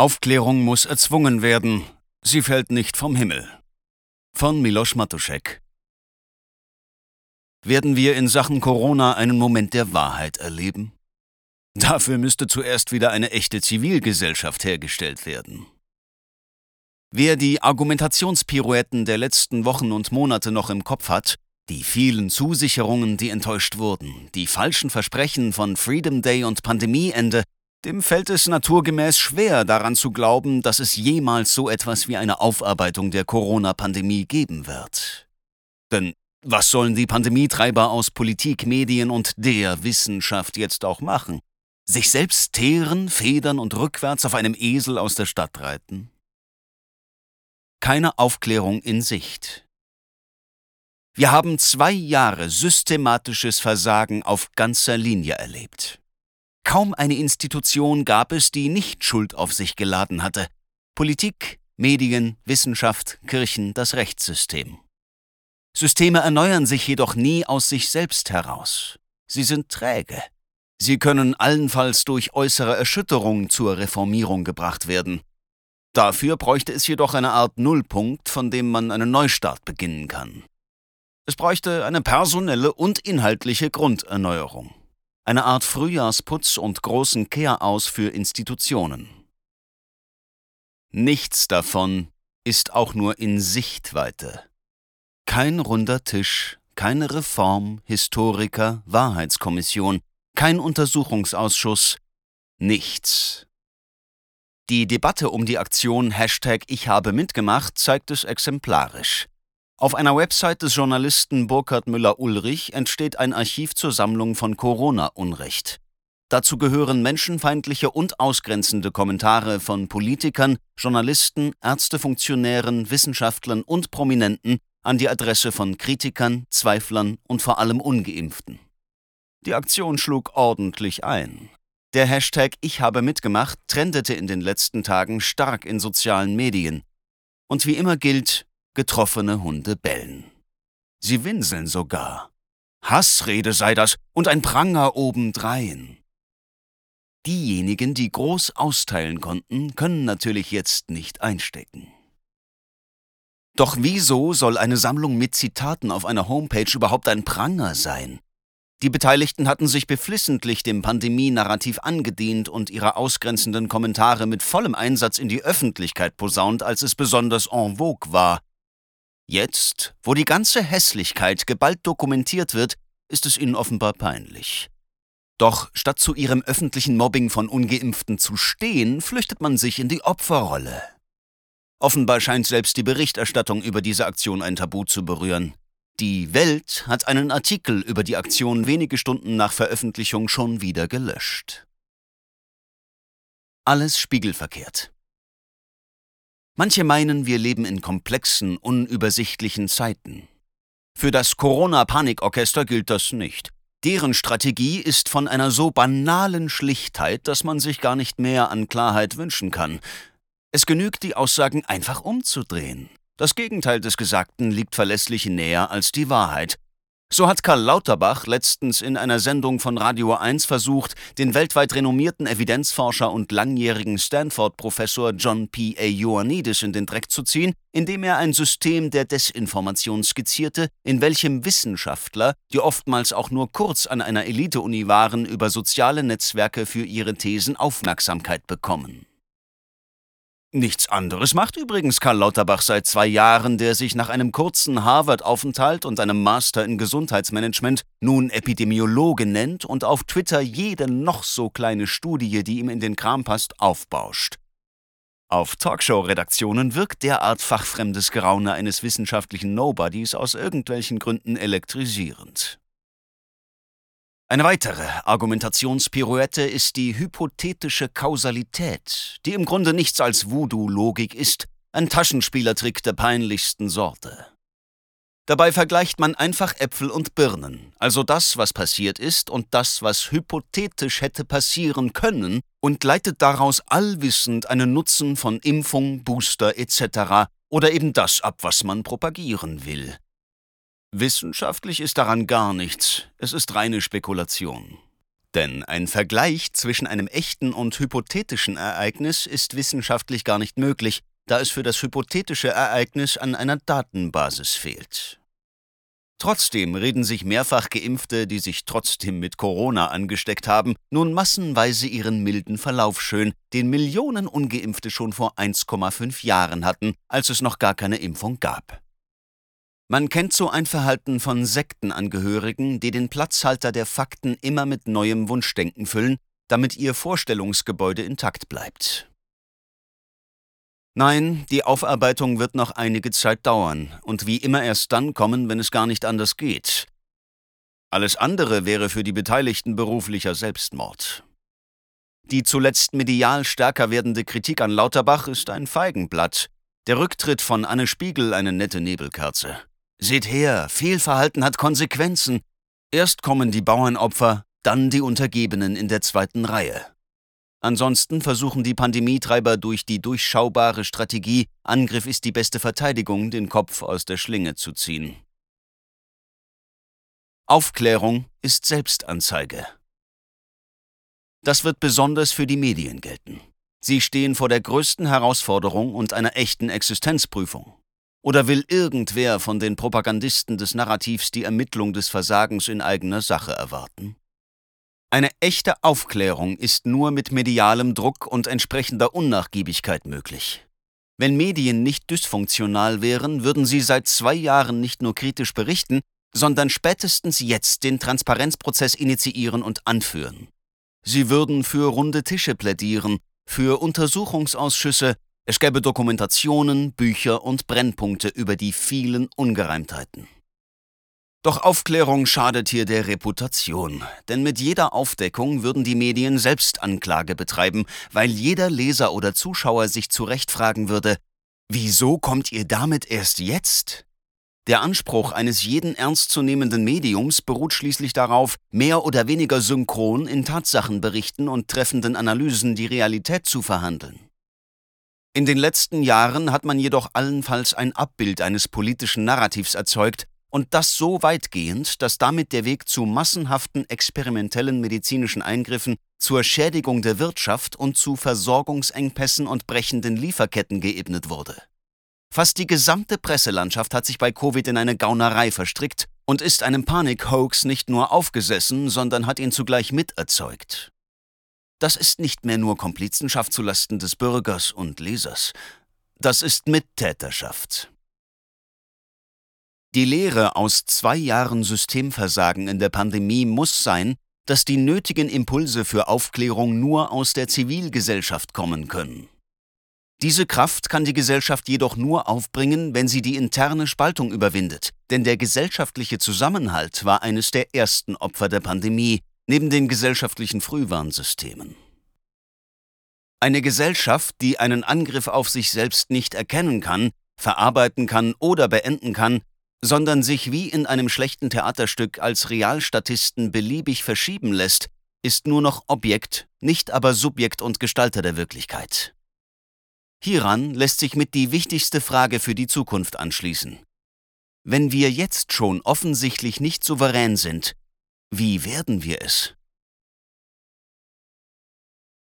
Aufklärung muss erzwungen werden, sie fällt nicht vom Himmel. Von Miloš Matuszek Werden wir in Sachen Corona einen Moment der Wahrheit erleben? Dafür müsste zuerst wieder eine echte Zivilgesellschaft hergestellt werden. Wer die Argumentationspirouetten der letzten Wochen und Monate noch im Kopf hat, die vielen Zusicherungen, die enttäuscht wurden, die falschen Versprechen von Freedom Day und Pandemieende, dem fällt es naturgemäß schwer daran zu glauben, dass es jemals so etwas wie eine Aufarbeitung der Corona-Pandemie geben wird. Denn was sollen die Pandemietreiber aus Politik, Medien und der Wissenschaft jetzt auch machen? Sich selbst teeren, federn und rückwärts auf einem Esel aus der Stadt reiten? Keine Aufklärung in Sicht. Wir haben zwei Jahre systematisches Versagen auf ganzer Linie erlebt. Kaum eine Institution gab es, die nicht Schuld auf sich geladen hatte. Politik, Medien, Wissenschaft, Kirchen, das Rechtssystem. Systeme erneuern sich jedoch nie aus sich selbst heraus. Sie sind träge. Sie können allenfalls durch äußere Erschütterung zur Reformierung gebracht werden. Dafür bräuchte es jedoch eine Art Nullpunkt, von dem man einen Neustart beginnen kann. Es bräuchte eine personelle und inhaltliche Grunderneuerung eine Art Frühjahrsputz und großen Kehraus für Institutionen. Nichts davon ist auch nur in Sichtweite. Kein runder Tisch, keine Reform, Historiker, Wahrheitskommission, kein Untersuchungsausschuss, nichts. Die Debatte um die Aktion Hashtag Ich habe mitgemacht zeigt es exemplarisch. Auf einer Website des Journalisten Burkhard Müller-Ulrich entsteht ein Archiv zur Sammlung von Corona-Unrecht. Dazu gehören menschenfeindliche und ausgrenzende Kommentare von Politikern, Journalisten, Ärztefunktionären, Wissenschaftlern und Prominenten an die Adresse von Kritikern, Zweiflern und vor allem ungeimpften. Die Aktion schlug ordentlich ein. Der Hashtag Ich habe mitgemacht trendete in den letzten Tagen stark in sozialen Medien. Und wie immer gilt, Getroffene Hunde bellen. Sie winseln sogar. Hassrede sei das und ein Pranger obendrein. Diejenigen, die groß austeilen konnten, können natürlich jetzt nicht einstecken. Doch wieso soll eine Sammlung mit Zitaten auf einer Homepage überhaupt ein Pranger sein? Die Beteiligten hatten sich beflissentlich dem Pandemie-Narrativ angedient und ihre ausgrenzenden Kommentare mit vollem Einsatz in die Öffentlichkeit posaunt, als es besonders en vogue war. Jetzt, wo die ganze Hässlichkeit geballt dokumentiert wird, ist es ihnen offenbar peinlich. Doch statt zu ihrem öffentlichen Mobbing von ungeimpften zu stehen, flüchtet man sich in die Opferrolle. Offenbar scheint selbst die Berichterstattung über diese Aktion ein Tabu zu berühren. Die Welt hat einen Artikel über die Aktion wenige Stunden nach Veröffentlichung schon wieder gelöscht. Alles spiegelverkehrt. Manche meinen, wir leben in komplexen, unübersichtlichen Zeiten. Für das Corona-Panikorchester gilt das nicht. Deren Strategie ist von einer so banalen Schlichtheit, dass man sich gar nicht mehr an Klarheit wünschen kann. Es genügt, die Aussagen einfach umzudrehen. Das Gegenteil des Gesagten liegt verlässlich näher als die Wahrheit, so hat Karl Lauterbach letztens in einer Sendung von Radio 1 versucht, den weltweit renommierten Evidenzforscher und langjährigen Stanford-Professor John P. A. Ioannidis in den Dreck zu ziehen, indem er ein System der Desinformation skizzierte, in welchem Wissenschaftler, die oftmals auch nur kurz an einer Elite-Uni waren, über soziale Netzwerke für ihre Thesen Aufmerksamkeit bekommen. Nichts anderes macht übrigens Karl Lauterbach seit zwei Jahren, der sich nach einem kurzen Harvard-Aufenthalt und einem Master in Gesundheitsmanagement nun Epidemiologe nennt und auf Twitter jede noch so kleine Studie, die ihm in den Kram passt, aufbauscht. Auf Talkshow-Redaktionen wirkt derart fachfremdes Geraune eines wissenschaftlichen Nobodies aus irgendwelchen Gründen elektrisierend. Eine weitere Argumentationspirouette ist die hypothetische Kausalität, die im Grunde nichts als Voodoo-Logik ist, ein Taschenspielertrick der peinlichsten Sorte. Dabei vergleicht man einfach Äpfel und Birnen, also das, was passiert ist und das, was hypothetisch hätte passieren können, und leitet daraus allwissend einen Nutzen von Impfung, Booster etc. oder eben das ab, was man propagieren will. Wissenschaftlich ist daran gar nichts, es ist reine Spekulation. Denn ein Vergleich zwischen einem echten und hypothetischen Ereignis ist wissenschaftlich gar nicht möglich, da es für das hypothetische Ereignis an einer Datenbasis fehlt. Trotzdem reden sich mehrfach Geimpfte, die sich trotzdem mit Corona angesteckt haben, nun massenweise ihren milden Verlauf schön, den Millionen ungeimpfte schon vor 1,5 Jahren hatten, als es noch gar keine Impfung gab. Man kennt so ein Verhalten von Sektenangehörigen, die den Platzhalter der Fakten immer mit neuem Wunschdenken füllen, damit ihr Vorstellungsgebäude intakt bleibt. Nein, die Aufarbeitung wird noch einige Zeit dauern und wie immer erst dann kommen, wenn es gar nicht anders geht. Alles andere wäre für die Beteiligten beruflicher Selbstmord. Die zuletzt medial stärker werdende Kritik an Lauterbach ist ein Feigenblatt, der Rücktritt von Anne Spiegel eine nette Nebelkerze. Seht her, Fehlverhalten hat Konsequenzen. Erst kommen die Bauernopfer, dann die Untergebenen in der zweiten Reihe. Ansonsten versuchen die Pandemietreiber durch die durchschaubare Strategie, Angriff ist die beste Verteidigung, den Kopf aus der Schlinge zu ziehen. Aufklärung ist Selbstanzeige. Das wird besonders für die Medien gelten. Sie stehen vor der größten Herausforderung und einer echten Existenzprüfung. Oder will irgendwer von den Propagandisten des Narrativs die Ermittlung des Versagens in eigener Sache erwarten? Eine echte Aufklärung ist nur mit medialem Druck und entsprechender Unnachgiebigkeit möglich. Wenn Medien nicht dysfunktional wären, würden sie seit zwei Jahren nicht nur kritisch berichten, sondern spätestens jetzt den Transparenzprozess initiieren und anführen. Sie würden für runde Tische plädieren, für Untersuchungsausschüsse, es gäbe Dokumentationen, Bücher und Brennpunkte über die vielen Ungereimtheiten. Doch Aufklärung schadet hier der Reputation, denn mit jeder Aufdeckung würden die Medien Selbstanklage betreiben, weil jeder Leser oder Zuschauer sich zu Recht fragen würde, wieso kommt ihr damit erst jetzt? Der Anspruch eines jeden ernstzunehmenden Mediums beruht schließlich darauf, mehr oder weniger synchron in Tatsachenberichten und treffenden Analysen die Realität zu verhandeln. In den letzten Jahren hat man jedoch allenfalls ein Abbild eines politischen Narrativs erzeugt, und das so weitgehend, dass damit der Weg zu massenhaften experimentellen medizinischen Eingriffen, zur Schädigung der Wirtschaft und zu Versorgungsengpässen und brechenden Lieferketten geebnet wurde. Fast die gesamte Presselandschaft hat sich bei Covid in eine Gaunerei verstrickt und ist einem Panik-Hoax nicht nur aufgesessen, sondern hat ihn zugleich miterzeugt. Das ist nicht mehr nur Komplizenschaft zulasten des Bürgers und Lesers. Das ist Mittäterschaft. Die Lehre aus zwei Jahren Systemversagen in der Pandemie muss sein, dass die nötigen Impulse für Aufklärung nur aus der Zivilgesellschaft kommen können. Diese Kraft kann die Gesellschaft jedoch nur aufbringen, wenn sie die interne Spaltung überwindet, denn der gesellschaftliche Zusammenhalt war eines der ersten Opfer der Pandemie, neben den gesellschaftlichen Frühwarnsystemen. Eine Gesellschaft, die einen Angriff auf sich selbst nicht erkennen kann, verarbeiten kann oder beenden kann, sondern sich wie in einem schlechten Theaterstück als Realstatisten beliebig verschieben lässt, ist nur noch Objekt, nicht aber Subjekt und Gestalter der Wirklichkeit. Hieran lässt sich mit die wichtigste Frage für die Zukunft anschließen. Wenn wir jetzt schon offensichtlich nicht souverän sind, wie werden wir es?